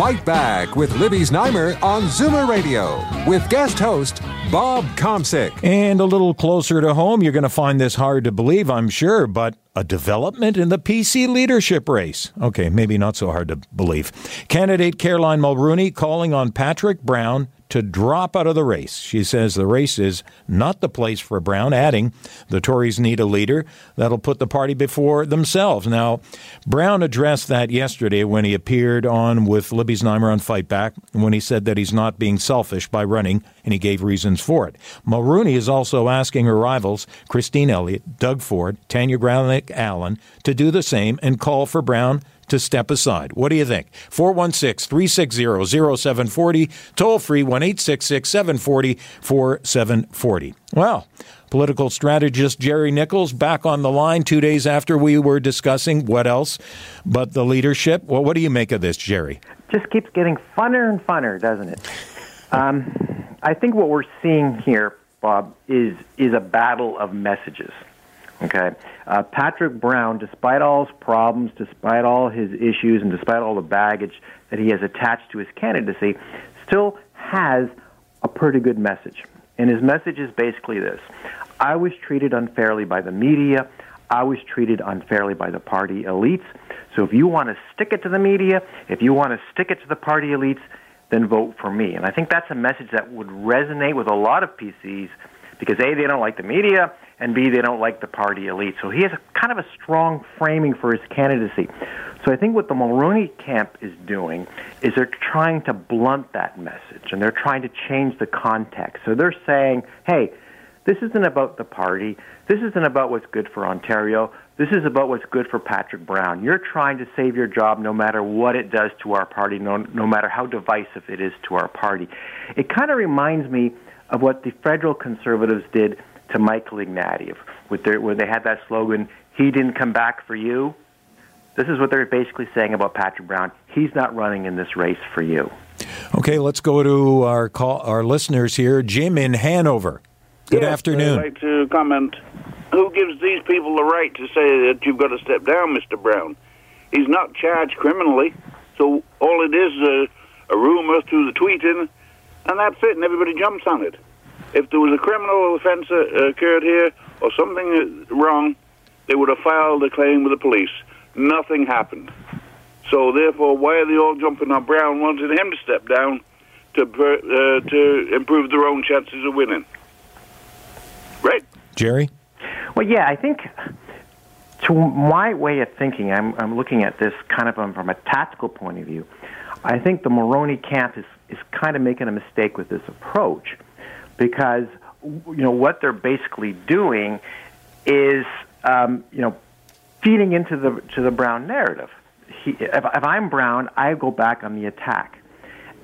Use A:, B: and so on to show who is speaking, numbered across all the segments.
A: Fight Back with Libby Znaimer on Zoomer Radio with guest host Bob Komsic.
B: And a little closer to home, you're going to find this hard to believe, I'm sure, but a development in the PC leadership race. Okay, maybe not so hard to believe. Candidate Caroline Mulroney calling on Patrick Brown to drop out of the race. She says the race is not the place for Brown, adding the Tories need a leader that'll put the party before themselves. Now, Brown addressed that yesterday when he appeared on with Libby Znaimer on Fight Back, when he said that he's not being selfish by running, and he gave reasons for it. Mulroney is also asking her rivals, Christine Elliott, Doug Ford, Tanya Granic Allen, to do the same and call for Brown to step aside. What do you think? 416 360 0740, toll free 1 740 4740. Well, political strategist Gerry Nicholls back on the line two days after we were discussing what else but the leadership. Well, what do you make of this, Jerry?
C: Just keeps getting funner and funner, doesn't it? Um, I think what we're seeing here, Bob, is is a battle of messages. Okay, uh, Patrick Brown, despite all his problems, despite all his issues, and despite all the baggage that he has attached to his candidacy, still has a pretty good message. And his message is basically this I was treated unfairly by the media, I was treated unfairly by the party elites. So if you want to stick it to the media, if you want to stick it to the party elites, then vote for me. And I think that's a message that would resonate with a lot of PCs because A, they don't like the media, and B, they don't like the party elite. So he has a, kind of a strong framing for his candidacy. So I think what the Mulroney camp is doing is they're trying to blunt that message and they're trying to change the context. So they're saying, hey, this isn't about the party. This isn't about what's good for Ontario. This is about what's good for Patrick Brown. You're trying to save your job no matter what it does to our party, no, no matter how divisive it is to our party. It kind of reminds me of what the federal conservatives did to Michael Ignatieff, with their, where they had that slogan, "He didn't come back for you." This is what they're basically saying about Patrick Brown. He's not running in this race for you.
B: Okay, let's go to our call, our listeners here. Jim in Hanover. Good
D: yes,
B: afternoon.
D: I'd like to comment. Who gives these people the right to say that you've got to step down, Mr. Brown? He's not charged criminally, so all it is is a, a rumor through the tweeting, and that's it, and everybody jumps on it. If there was a criminal offence uh, occurred here or something wrong, they would have filed a claim with the police. Nothing happened. So therefore, why are they all jumping on Brown, wanting him to step down to uh, to improve their own chances of winning? Right,
B: Jerry.
C: Well, yeah, I think to my way of thinking, I'm, I'm looking at this kind of um, from a tactical point of view. I think the Mulroney camp is, is kind of making a mistake with this approach because you know what they're basically doing is um, you know feeding into the to the Brown narrative. He, if, if I'm Brown, I go back on the attack,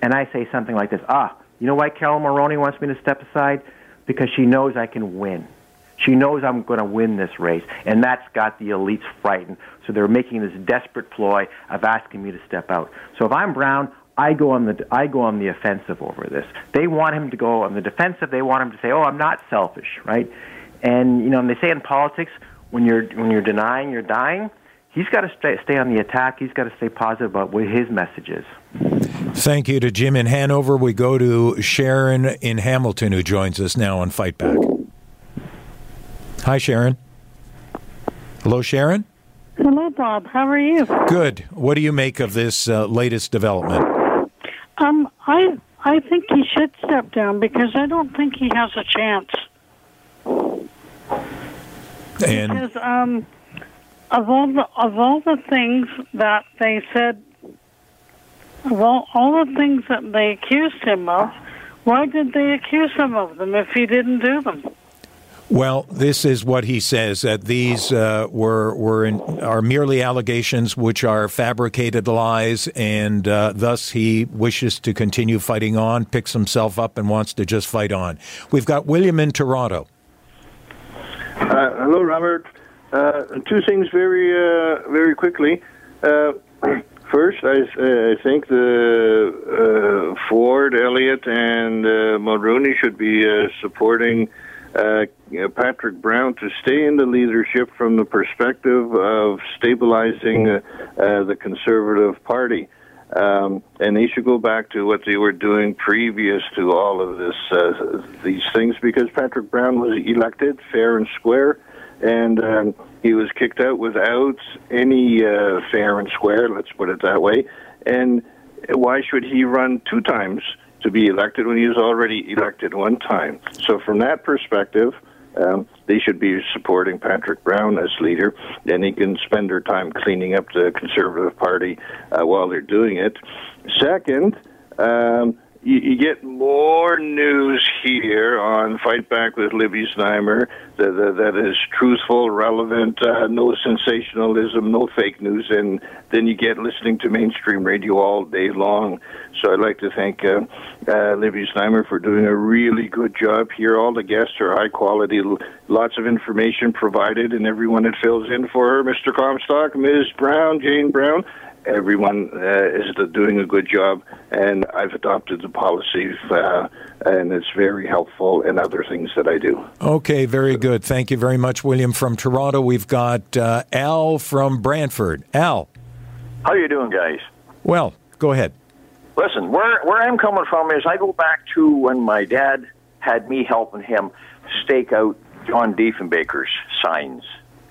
C: and I say something like this: Ah, you know why Carol Mulroney wants me to step aside? Because she knows I can win. She knows I'm going to win this race, and that's got the elites frightened. So they're making this desperate ploy of asking me to step out. So if I'm Brown, I go on the I go on the offensive over this. They want him to go on the defensive. They want him to say, "Oh, I'm not selfish," right? And you know, and they say in politics, when you're when you're denying, you're dying. He's got to stay, stay on the attack. He's got to stay positive about what his message is.
B: Thank you to Jim in Hanover. We go to Sharon in Hamilton, who joins us now on Fight Back. Hi, Sharon. Hello, Sharon.
E: Hello, Bob. How are you?
B: Good. What do you make of this uh, latest development?
E: Um, I I think he should step down because I don't think he has a chance.
B: And
E: because um, of all the of all the things that they said, of all all the things that they accused him of, why did they accuse him of them if he didn't do them?
B: Well, this is what he says that these uh, were were in, are merely allegations which are fabricated lies, and uh, thus he wishes to continue fighting on, picks himself up, and wants to just fight on. We've got William in Toronto.
F: Uh, hello, Robert. Uh, two things very uh, very quickly. Uh, first, I, I think the Ford, Elliott, and Mulrooney should be supporting uh, Patrick Brown to stay in the leadership from the perspective of stabilizing uh, uh, the Conservative Party. Um, and they should go back to what they were doing previous to all of this, uh, these things, because Patrick Brown was elected fair and square, and um, he was kicked out without any uh, fair and square. Let's put it that way. And why should he run two times? To be elected when he was already elected one time. So, from that perspective, um, they should be supporting Patrick Brown as leader, and he can spend their time cleaning up the Conservative Party uh, while they're doing it. Second, um, you, you get more news here on Fight Back with Libby Znaimer that, that, that is truthful, relevant, uh, no sensationalism, no fake news, and then you get listening to mainstream radio all day long. So I'd like to thank uh, uh, Libby Znaimer for doing a really good job here. All the guests are high quality, lots of information provided, and everyone that fills in for her, Mr. Comstock, Ms. Brown, Jane Brown everyone uh, is doing a good job, and I've adopted the policies, uh, and it's very helpful in other things that I do.
B: Okay, very good. Thank you very much, William from Toronto. We've got uh, Al from Brantford. Al,
G: how are you doing, guys?
B: Well, go ahead.
G: Listen, where where I'm coming from is I go back to when my dad had me helping him stake out John Diefenbaker's signs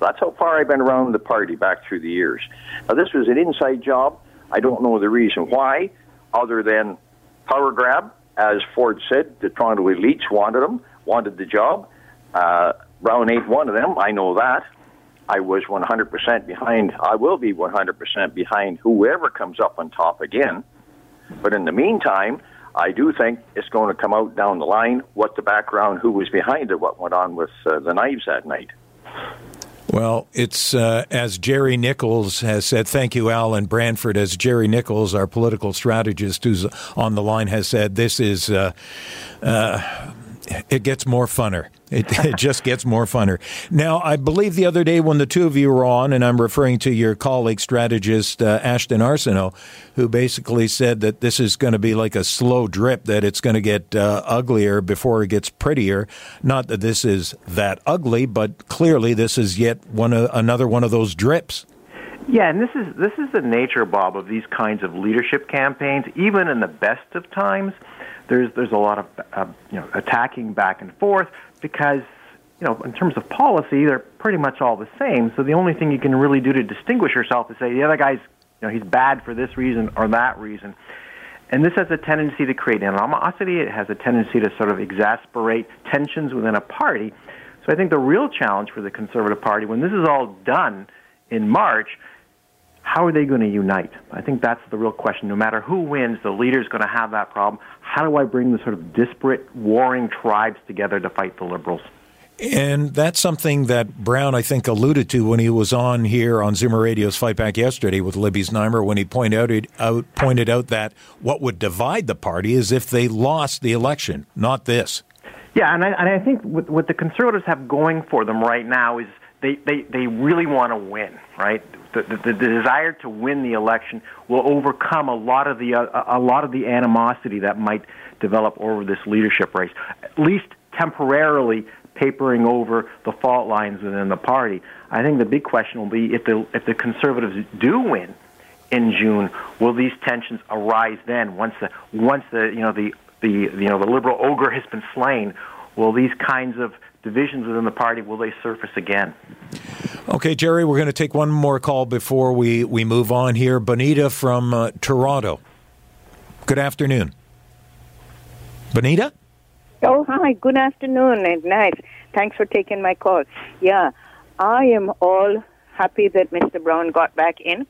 G: that's how far I've been around the party back through the years. Now, this was an inside job. I don't know the reason why, other than power grab. As Ford said, the Toronto elites wanted him, wanted the job. Uh, Brown ain't one of them. I know that. I was 100% behind, I will be 100% behind whoever comes up on top again. But in the meantime, I do think it's going to come out down the line what the background, who was behind it, what went on with uh, the knives that night.
B: Well, it's uh, as Gerry Nicholls has said. Thank you, Al and Brantford. As Gerry Nicholls, our political strategist who's on the line, has said, this is. Uh, uh, it gets more funner. It, it, just gets more funner. Now, I believe the other day when the two of you were on, and I'm referring to your colleague strategist uh, Ashton Arsenault, who basically said that this is going to be like a slow drip, that it's going to get uh, uglier before it gets prettier. Not that this is that ugly, but clearly this is yet one uh, another one of those drips.
C: Yeah, and this is this is the nature, Bob, of these kinds of leadership campaigns. Even in the best of times, there's there's a lot of uh, you know attacking back and forth because you know in terms of policy they're pretty much all the same. So the only thing you can really do to distinguish yourself is say the other guy's you know he's bad for this reason or that reason. And this has a tendency to create animosity. It has a tendency to sort of exasperate tensions within a party. So I think the real challenge for the Conservative Party, when this is all done in March, how are they going to unite? I think that's the real question. No matter who wins, the leader is going to have that problem. How do I bring the sort of disparate, warring tribes together to fight the liberals?
B: And that's something that Brown, I think, alluded to when he was on here on Zoomer Radio's Fight Back yesterday with Libby Znaimer when he pointed out, pointed out that what would divide the party is if they lost the election, not this.
C: Yeah, and I, and I think what, what the Conservatives have going for them right now is they, they, they really want to win, right? the, the, the desire to win the election will overcome a lot of the uh, a lot of the animosity that might develop over this leadership race, at least temporarily papering over the fault lines within the party. I think the big question will be if the if the conservatives do win in June, will these tensions arise then once the once the you know the the you know the liberal ogre has been slain? Will these kinds of divisions within the party will they surface again?
B: Okay, Jerry, we're going to take one more call before we, we move on here. Bonita from uh, Toronto. Good afternoon. Bonita?
H: Oh, hi. Good afternoon and nice. Thanks for taking my call. Yeah, I am all happy that Mr. Brown got back in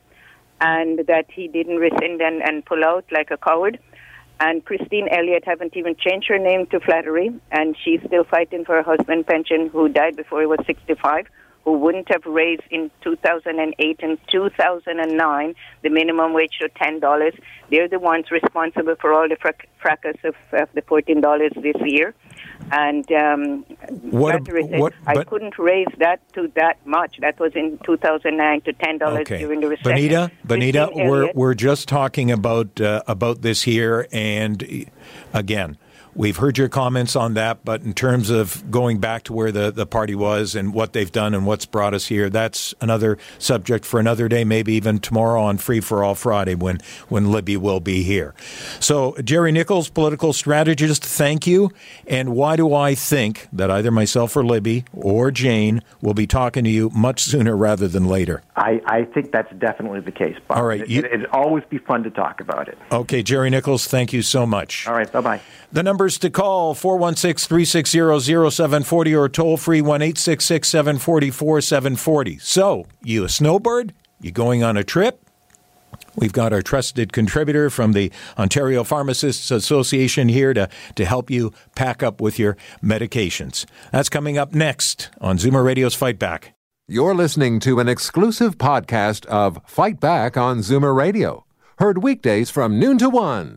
H: and that he didn't rescind and, and pull out like a coward. And Christine Elliott haven't even changed her name to Flaherty, and she's still fighting for her husband pension, who died before he was 65, who wouldn't have raised in 2008 and 2009 the minimum wage to $10. They're the ones responsible for all the frac- fracas of, of the $14 this year. And um,
B: What ab- what-
H: I couldn't raise that to that much. That was in 2009 to $10
B: Okay,
H: during the recession.
B: Bonita,
H: Christine
B: we're we're just talking about uh, about this here, and uh, again, we've heard your comments on that. But in terms of going back to where the, the party was and what they've done and what's brought us here, that's another subject for another day, maybe even tomorrow on Free for All Friday when when Libby will be here. So, Gerry Nicholls, political strategist, thank you. And why do I think that either myself or Libby or Jane will be talking to you much sooner rather than later?
C: I, I think that's definitely the case, Bob.
B: All right, you-
C: it, it'd always be fun to talk about it.
B: Okay, Gerry Nicholls, thank you so much.
C: All right, bye bye.
B: The numbers to call 416 360 0740 or toll free 1 866 744 740. So, you a snowbird? You going on a trip? We've got our trusted contributor from the Ontario Pharmacists Association here to, to help you pack up with your medications. That's coming up next on Zoomer Radio's Fight Back.
A: You're listening to an exclusive podcast of Fight Back on Zoomer Radio, heard weekdays from noon to one.